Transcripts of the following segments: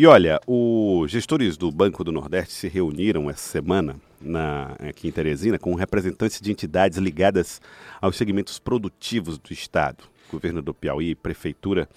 E olha, os gestores do Banco do Nordeste se reuniram essa semana na, aqui em Teresina com representantes de entidades ligadas aos segmentos produtivos do Estado, governo do Piauí, prefeitura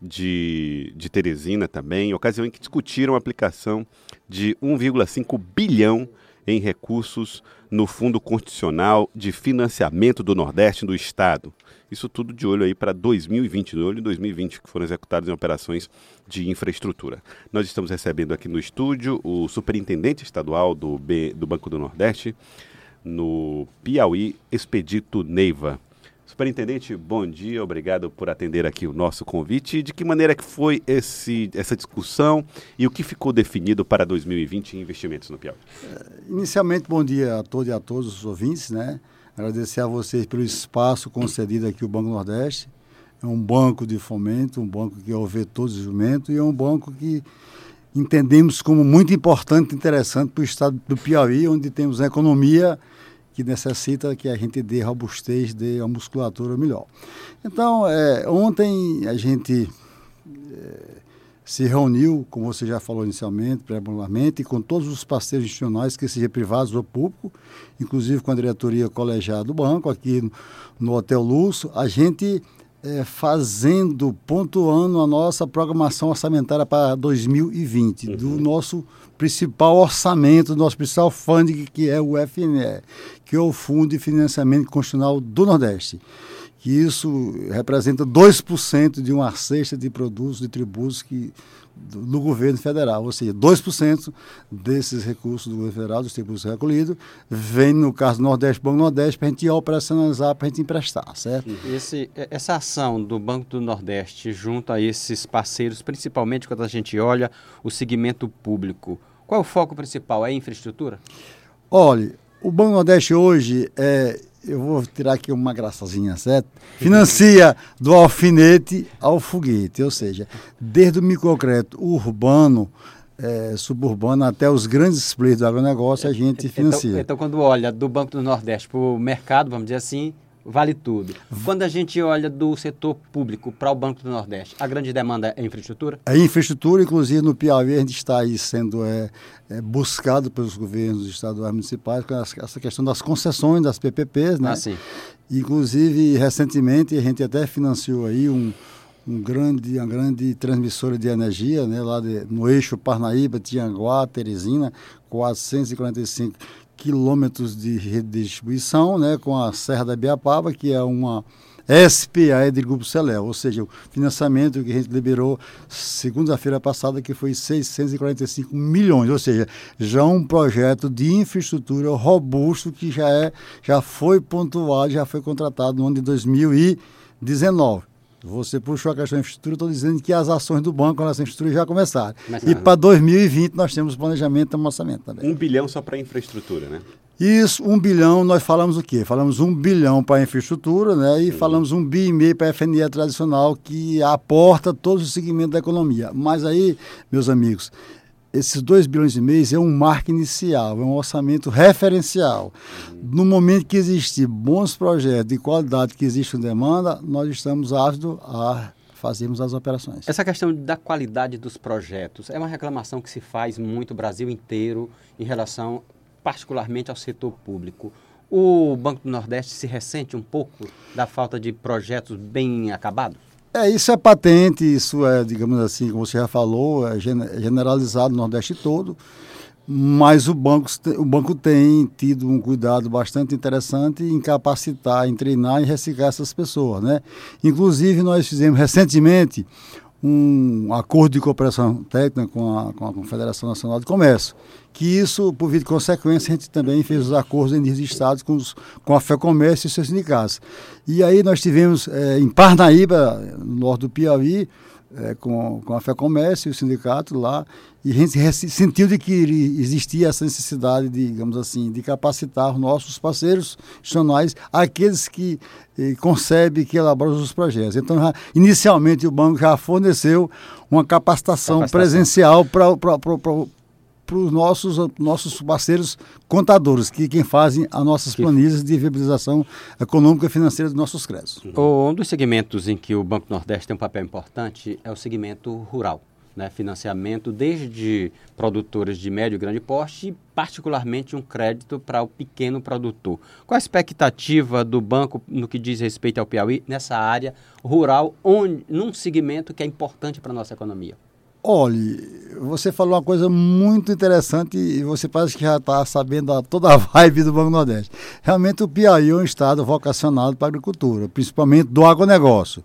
de, de Teresina também, ocasião em que discutiram a aplicação de 1,5 bilhão em recursos no Fundo Constitucional de Financiamento do Nordeste do Estado. Isso tudo de olho aí para 2020, de olho em 2020, que foram executados em operações de infraestrutura. Nós estamos recebendo aqui no estúdio o superintendente estadual do, B, do Banco do Nordeste, no Piauí, Expedito Neiva. Superintendente, bom dia, obrigado por atender aqui o nosso convite. De que maneira que foi esse, essa discussão e o que ficou definido para 2020 em investimentos no Piauí? Inicialmente, bom dia a todos e a todos os ouvintes, né? Agradecer a vocês pelo espaço concedido aqui ao Banco Nordeste. É um banco de fomento, um banco que ouve todos os jumentos e é um banco que entendemos como muito importante e interessante para o estado do Piauí, onde temos uma economia que necessita que a gente dê robustez, dê uma musculatura melhor. Então, é, ontem a gente é, se reuniu, como você já falou inicialmente, preambularmente, com todos os parceiros institucionais, que sejam privados ou públicos, inclusive com a diretoria colegiada do banco, aqui no, no Hotel Luxo, a gente é, fazendo, pontuando a nossa programação orçamentária para 2020, uhum. do nosso principal orçamento, do nosso principal fundo, que é o FNE, que é o Fundo de Financiamento Constitucional do Nordeste. Que isso representa 2% de uma cesta de produtos, de tributos que do governo federal, ou seja, 2% desses recursos do governo federal, dos tributos recolhidos, vem, no caso do Nordeste, Banco Nordeste, para a gente operacionalizar, para a gente emprestar, certo? Esse, essa ação do Banco do Nordeste junto a esses parceiros, principalmente quando a gente olha o segmento público, qual é o foco principal? É infraestrutura? Olha, o Banco Nordeste hoje é eu vou tirar aqui uma graçazinha, certo? Financia do alfinete ao foguete, ou seja, desde o microcrédito urbano, é, suburbano até os grandes players do agronegócio, a gente então, financia. Então, então, quando olha do Banco do Nordeste para o mercado, vamos dizer assim, vale tudo. Quando a gente olha do setor público para o Banco do Nordeste, a grande demanda é infraestrutura? É infraestrutura, inclusive no Piauí a gente está aí sendo é, é, buscado pelos governos estaduais e municipais com essa questão das concessões, das PPPs, né? Ah, sim. Inclusive, recentemente, a gente até financiou aí um, um grande, uma grande transmissora de energia, né? Lá de, no eixo Parnaíba, Tianguá, Teresina, 445 quilômetros de rede de distribuição, né? Com a Serra da Biapaba, que é uma SPA de Grupo Celel, ou seja, o financiamento que a gente liberou segunda-feira passada, que foi 645 milhões, ou seja, já um projeto de infraestrutura robusto que já, é, já foi pontuado, já foi contratado no ano de 2019. Você puxou a questão da infraestrutura, estou dizendo que as ações do banco nessa infraestrutura já começaram. e para 2020 nós temos planejamento e orçamento também. Um bilhão só para infraestrutura, né? Isso, um bilhão, nós falamos o quê? Falamos um bilhão para a infraestrutura, né? E falamos um bi e meio para a FNE tradicional, que aporta todos os segmentos da economia. Mas aí, meus amigos, esses dois bilhões e meio é um marco inicial, é um orçamento referencial. No momento que existir bons projetos de qualidade, que existe demanda, nós estamos ávidos a fazermos as operações. Essa questão da qualidade dos projetos é uma reclamação que se faz muito no Brasil inteiro em relação particularmente ao setor público. O Banco do Nordeste se ressente um pouco da falta de projetos bem acabados? É, isso é patente, isso é, digamos assim, como você já falou, é generalizado no Nordeste todo, mas o banco, o banco tem tido um cuidado bastante interessante em capacitar, em treinar e reciclar essas pessoas, né? Inclusive, nós fizemos recentemente um acordo de cooperação técnica com a, com a Confederação Nacional de Comércio, que isso, por de consequência, a gente também fez os acordos em de estados com, os, com a FEComércio e seus sindicatos. E aí nós tivemos é, em Parnaíba, no norte do Piauí, é, com, com a FEComércio e o sindicato lá, e a gente sentiu de que existia essa necessidade, de, digamos assim, de capacitar os nossos parceiros institucionais, aqueles que eh, concebem, que elaboram os projetos. Então, já, inicialmente, o banco já forneceu uma capacitação, capacitação. presencial para para os nossos, nossos parceiros contadores, que quem fazem as nossas planilhas de viabilização econômica e financeira dos nossos créditos. Um dos segmentos em que o Banco Nordeste tem um papel importante é o segmento rural. né, financiamento desde produtores de médio e grande porte e particularmente um crédito para o pequeno produtor. Qual a expectativa do banco no que diz respeito ao Piauí nessa área rural, onde, num segmento que é importante para a nossa economia? Olhe, você falou uma coisa muito interessante e você parece que já está sabendo a, toda a vibe do Banco Nordeste. Realmente o Piauí é um estado vocacionado para a agricultura, principalmente do agronegócio.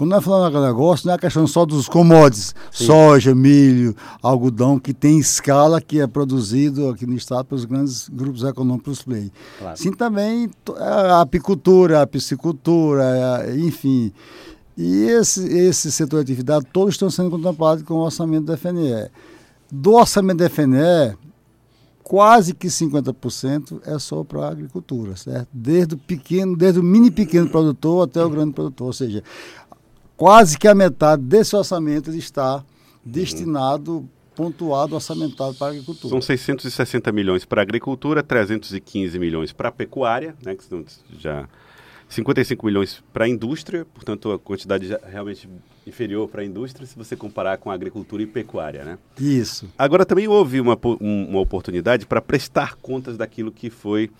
Quando nós falamos de agronegócio, não é questão só dos commodities, Sim. soja, milho, algodão, que tem escala que é produzido aqui no estado pelos grandes grupos econômicos play. Claro. Sim, também a apicultura, a piscicultura, enfim. E esse, esse setor de atividade, todos estão sendo contemplados com o orçamento da FNE. Do orçamento da FNE, quase que 50% é só para a agricultura, certo? Desde o pequeno, desde o mini pequeno produtor até o grande produtor, ou seja, quase que a metade desse orçamento está destinado, pontuado, orçamentado para a agricultura. São 660 milhões para a agricultura, 315 milhões para a pecuária, né, que já 55 milhões para a indústria, portanto a quantidade realmente inferior para a indústria se você comparar com a agricultura e pecuária, né? Isso. Agora também houve uma, uma oportunidade para prestar contas daquilo que foi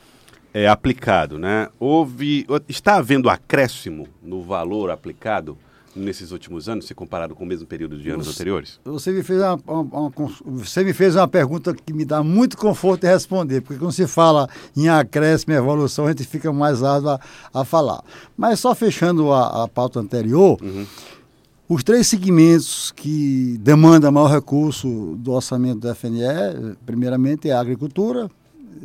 é, aplicado, né? Houve, está havendo acréscimo no valor aplicado nesses últimos anos, se comparado com o mesmo período de anos você, anteriores? Você me, fez uma, uma, uma, você me fez uma pergunta que me dá muito conforto de responder, porque quando se fala em acréscimo e evolução, a gente fica mais árduo a, a falar. Mas só fechando a, a pauta anterior, uhum. os três segmentos que demandam maior recurso do orçamento da FNE, primeiramente é a agricultura,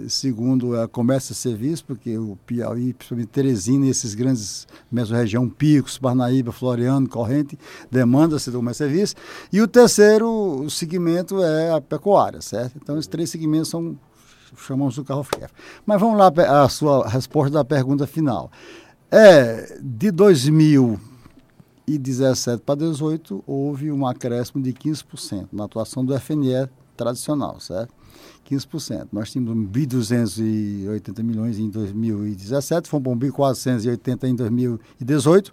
segundo a comércio e serviço, porque o Piauí, principalmente Teresina, esses grandes mesorregião, Picos, Barnaíba, Floriano, Corrente, demanda-se do comércio e serviço. E o terceiro segmento é a pecuária, certo? Então, esses três segmentos são, chamamos o carro-chefe. Mas vamos lá, a sua resposta da pergunta final. É, de 2017 para 2018, houve um acréscimo de 15% na atuação do FNE tradicional, certo? 15%. Nós tínhamos 1.280 milhões em 2017, fomos para 1.480 em 2018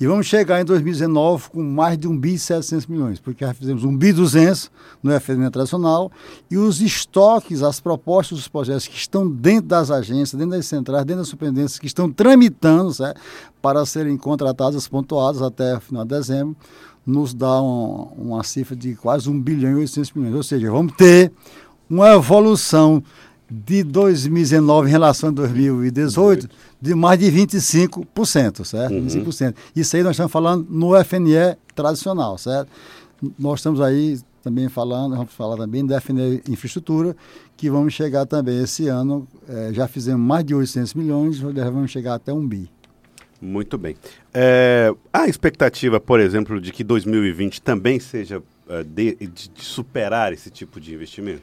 e vamos chegar em 2019 com mais de 1.700 milhões, porque já fizemos 1.200 no FNE tradicional e os estoques, as propostas dos projetos que estão dentro das agências, dentro das centrais, dentro das superintendências, que estão tramitando certo? para serem contratadas, pontuadas até final de dezembro, nos dá uma, uma cifra de quase 1 bilhão e 800 milhões. Ou seja, vamos ter uma evolução de 2019 em relação a 2018 de mais de 25%, certo? Uhum. 25%. Isso aí nós estamos falando no FNE tradicional, certo? Nós estamos aí também falando, vamos falar também do FNE Infraestrutura, que vamos chegar também esse ano, é, já fizemos mais de 800 milhões, vamos chegar até um bi. Muito bem. É, há expectativa, por exemplo, de que 2020 também seja uh, de, de superar esse tipo de investimento?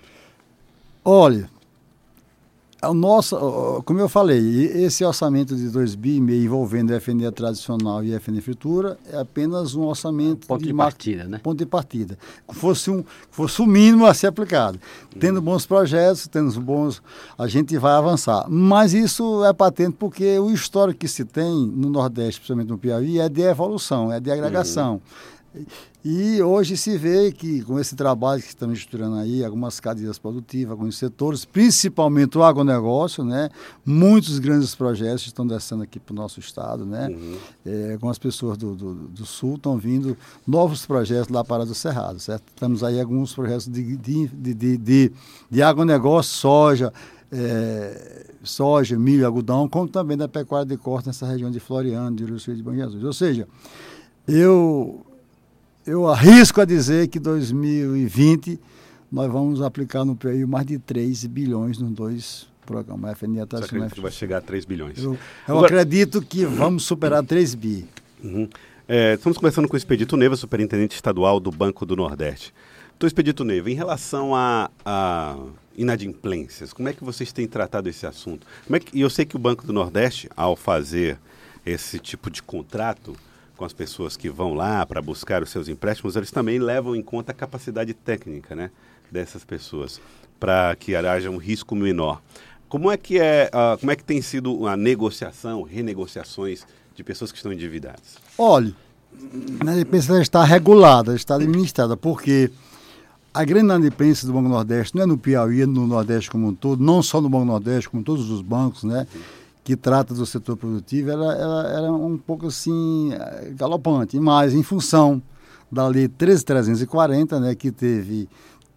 Olha, o nosso, como eu falei, esse orçamento de 2 bi envolvendo FNE tradicional e FNE fritura é apenas um orçamento ponto de, de partida, né? Ponto de partida. Fosse um, fosse o mínimo a ser aplicado. Tendo bons projetos, tendo bons, a gente vai avançar. Mas isso é patente porque o histórico que se tem no Nordeste, principalmente no Piauí, é de evolução, é de agregação. Uhum. E hoje se vê que com esse trabalho que estamos estruturando aí, algumas cadeias produtivas, alguns setores, principalmente o agronegócio, né? Muitos grandes projetos estão descendo aqui para o nosso estado, né? Uhum. É, algumas pessoas do, do, do, sul estão vindo novos projetos lá para do Cerrado, certo? Temos aí alguns projetos de, de, de, de, de, de agronegócio, soja, é, soja, milho, algodão, como também da pecuária de corte nessa região de Floriano, de Rio de Bom Jesus. Ou seja, eu eu arrisco a dizer que 2020 nós vamos aplicar no PI mais de 3 bilhões nos dois programas. A FNI Você acredita que vai chegar a 3 bilhões? Eu, eu Agora... acredito que vamos superar 3 bi. Uhum. É, estamos começando com o Expedito Neva, superintendente estadual do Banco do Nordeste. Então, Expedito Neva, em relação a, a, inadimplências, como é que vocês têm tratado esse assunto? Como é que, e eu sei que o Banco do Nordeste, ao fazer esse tipo de contrato, com as pessoas que vão lá para buscar os seus empréstimos, eles também levam em conta a capacidade técnica né, dessas pessoas, para que haja um risco menor. Como é que é, uh, como é que tem sido a negociação, renegociações de pessoas que estão endividadas? Olha, a inadimplência está regulada, está administrada, porque a grande inadimplência do Banco Nordeste não é no Piauí, é no Nordeste como um todo, não só no Banco Nordeste, como todos os bancos, né? Que trata do setor produtivo, ela era um pouco assim galopante, mas em função da lei 13340, né, que teve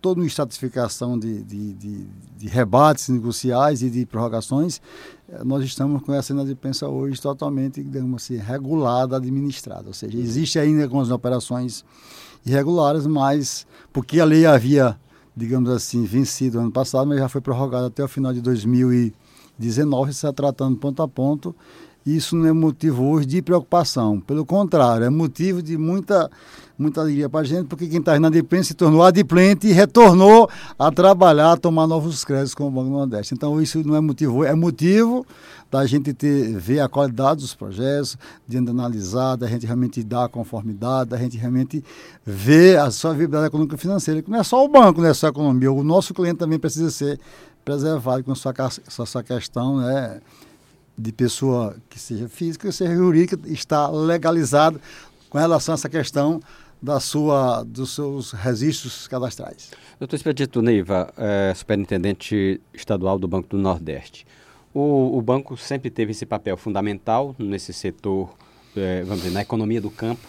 toda uma estratificação de, de, de, de, rebates negociais e de prorrogações, eh, nós estamos com essa inadimplência hoje totalmente, digamos assim, regulada, administrada. Ou seja, existe ainda algumas operações irregulares, mas porque a lei havia, digamos assim, vencido ano passado, mas já foi prorrogada até o final de 2019, está tratando ponto a ponto. Isso não é motivo hoje de preocupação, pelo contrário, é motivo de muita muita alegria para a gente, porque quem está inadimplente se tornou adimplente e retornou a trabalhar, a tomar novos créditos com o Banco do Nordeste. Então, isso não é motivo, é motivo da gente ter, ver a qualidade dos projetos, de analisar, da gente realmente dar conformidade, da gente realmente ver a sua viabilidade econômica e financeira, que não é só o banco, não é só a economia, o nosso cliente também precisa ser preservado com a sua, sua questão, né? de pessoa que seja física, que seja jurídica, está legalizado com relação a essa questão da sua, dos seus registros cadastrais. Doutor Expedito Neiva, é, superintendente estadual do Banco do Nordeste. O, o, banco sempre teve esse papel fundamental nesse setor, é, vamos dizer, na economia do campo.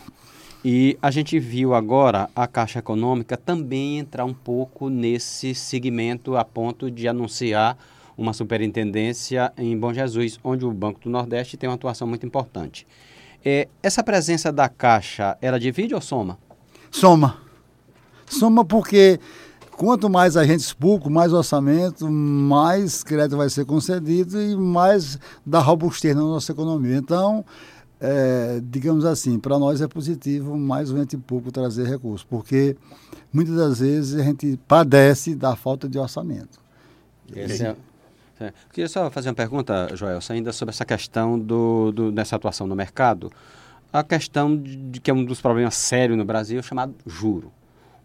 E a gente viu agora a Caixa Econômica também entrar um pouco nesse segmento a ponto de anunciar uma superintendência em Bom Jesus, onde o Banco do Nordeste tem uma atuação muito importante. É, essa presença da Caixa, ela divide ou soma? Soma. Soma porque quanto mais agentes públicos, mais orçamento, mais crédito vai ser concedido e mais dá robustez na nossa economia. Então, é, digamos assim, para nós é positivo mais o ente público trazer recursos, porque muitas das vezes a gente padece da falta de orçamento. Esse é, é. Queria só fazer uma pergunta, Joel, ainda sobre essa questão do, do, dessa atuação no mercado. A questão de, de que é um dos problemas sérios no Brasil, chamado juro.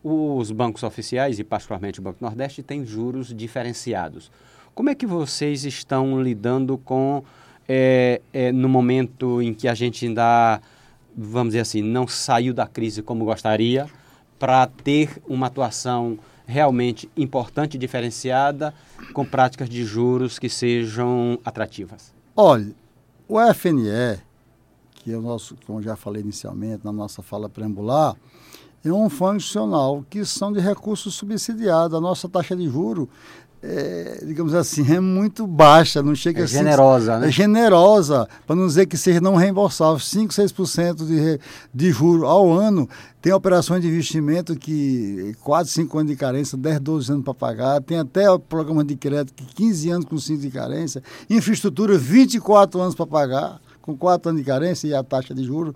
Os bancos oficiais, e particularmente o Banco Nordeste, têm juros diferenciados. Como é que vocês estão lidando com, é, é, no momento em que a gente ainda, vamos dizer assim, não saiu da crise como gostaria, para ter uma atuação realmente importante diferenciada com práticas de juros que sejam atrativas? Olha, o FNE, que é o nosso, como já falei inicialmente na nossa fala preambular, é um fundo institucional que são de recursos subsidiados. A nossa taxa de juro é, digamos assim, é muito baixa, não chega é a generosa, né? É generosa, para não dizer que seja não reembolsável, 5, 6% de, de juro ao ano. Tem operações de investimento que 4, 5 anos de carência, 10, 12 anos para pagar. Tem até o programa de crédito que 15 anos com 5 de carência. Infraestrutura, 24 anos para pagar, com 4 anos de carência e a taxa de juro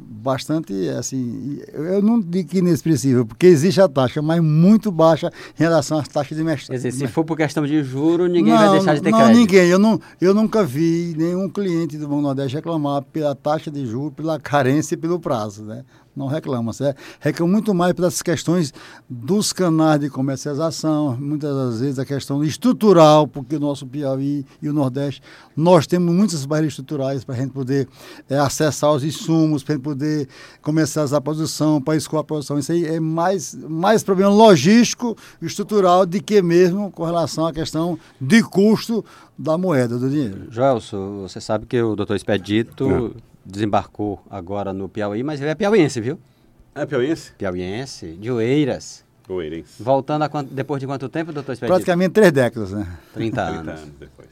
bastante, assim, eu não digo que inexpressível, porque existe a taxa, mas muito baixa em relação às taxas de mercado. Quer dizer, se for por questão de juro, ninguém não, vai deixar de ter não, crédito. Não, ninguém. Eu, não, eu nunca vi nenhum cliente do Banco Nordeste reclamar pela taxa de juros, pela carência e pelo prazo, né? Não reclama, certo? Reclama muito mais pelas questões dos canais de comercialização, muitas das vezes a questão estrutural, porque o nosso Piauí e o Nordeste, nós temos muitas barreiras estruturais para a gente poder é, acessar os insumos, para a gente poder comercializar a produção, para escoar a produção. Isso aí é mais, mais problema logístico, estrutural, de que mesmo com relação à questão de custo da moeda, do dinheiro. Joelson, você sabe que o doutor Expedito... Não desembarcou agora no Piauí, mas ele é piauiense, viu? É piauiense? Piauiense, de Oeiras. Oeirense. Voltando quanto, depois de quanto tempo, doutor Expedito? Praticamente três décadas, né? 30 anos. 30 anos depois.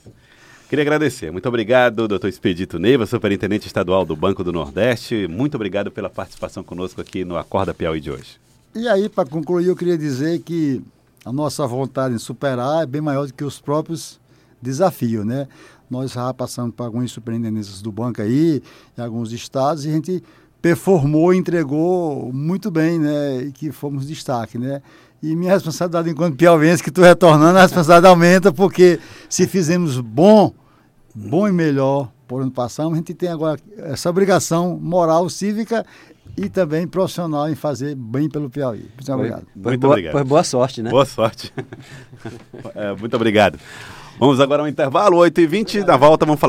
Queria agradecer. Muito obrigado, doutor Expedito Neiva, superintendente estadual do Banco do Nordeste. Muito obrigado pela participação conosco aqui no Acorda Piauí de hoje. E aí, para concluir, eu queria dizer que a nossa vontade em superar é bem maior do que os próprios desafios, né? Nós já passamos por algumas superintendências do banco aí, em alguns estados, e a gente performou, entregou muito bem, né? E que fomos destaque, né? E minha responsabilidade enquanto piauiense, que estou retornando, a responsabilidade aumenta, porque se fizemos bom, bom e melhor por onde passamos, a gente tem agora essa obrigação moral, cívica e também profissional em fazer bem pelo Piauí. Muito obrigado. Muito boa, obrigado. boa sorte, né? Boa sorte. é, muito obrigado. Vamos agora ao intervalo, 8h20, na volta vamos falar.